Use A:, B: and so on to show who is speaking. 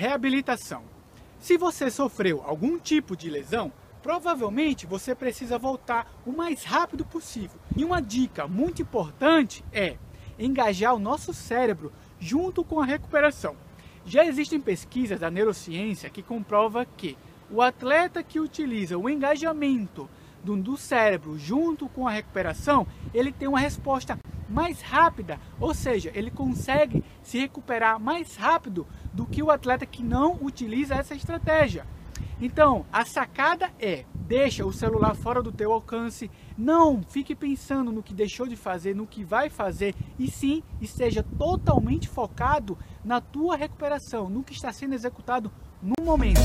A: Reabilitação. Se você sofreu algum tipo de lesão, provavelmente você precisa voltar o mais rápido possível. E uma dica muito importante é engajar o nosso cérebro junto com a recuperação. Já existem pesquisas da neurociência que comprova que o atleta que utiliza o engajamento do, do cérebro junto com a recuperação, ele tem uma resposta mais rápida, ou seja, ele consegue se recuperar mais rápido do que o atleta que não utiliza essa estratégia. Então, a sacada é: deixa o celular fora do teu alcance, não fique pensando no que deixou de fazer, no que vai fazer, e sim esteja totalmente focado na tua recuperação, no que está sendo executado no momento.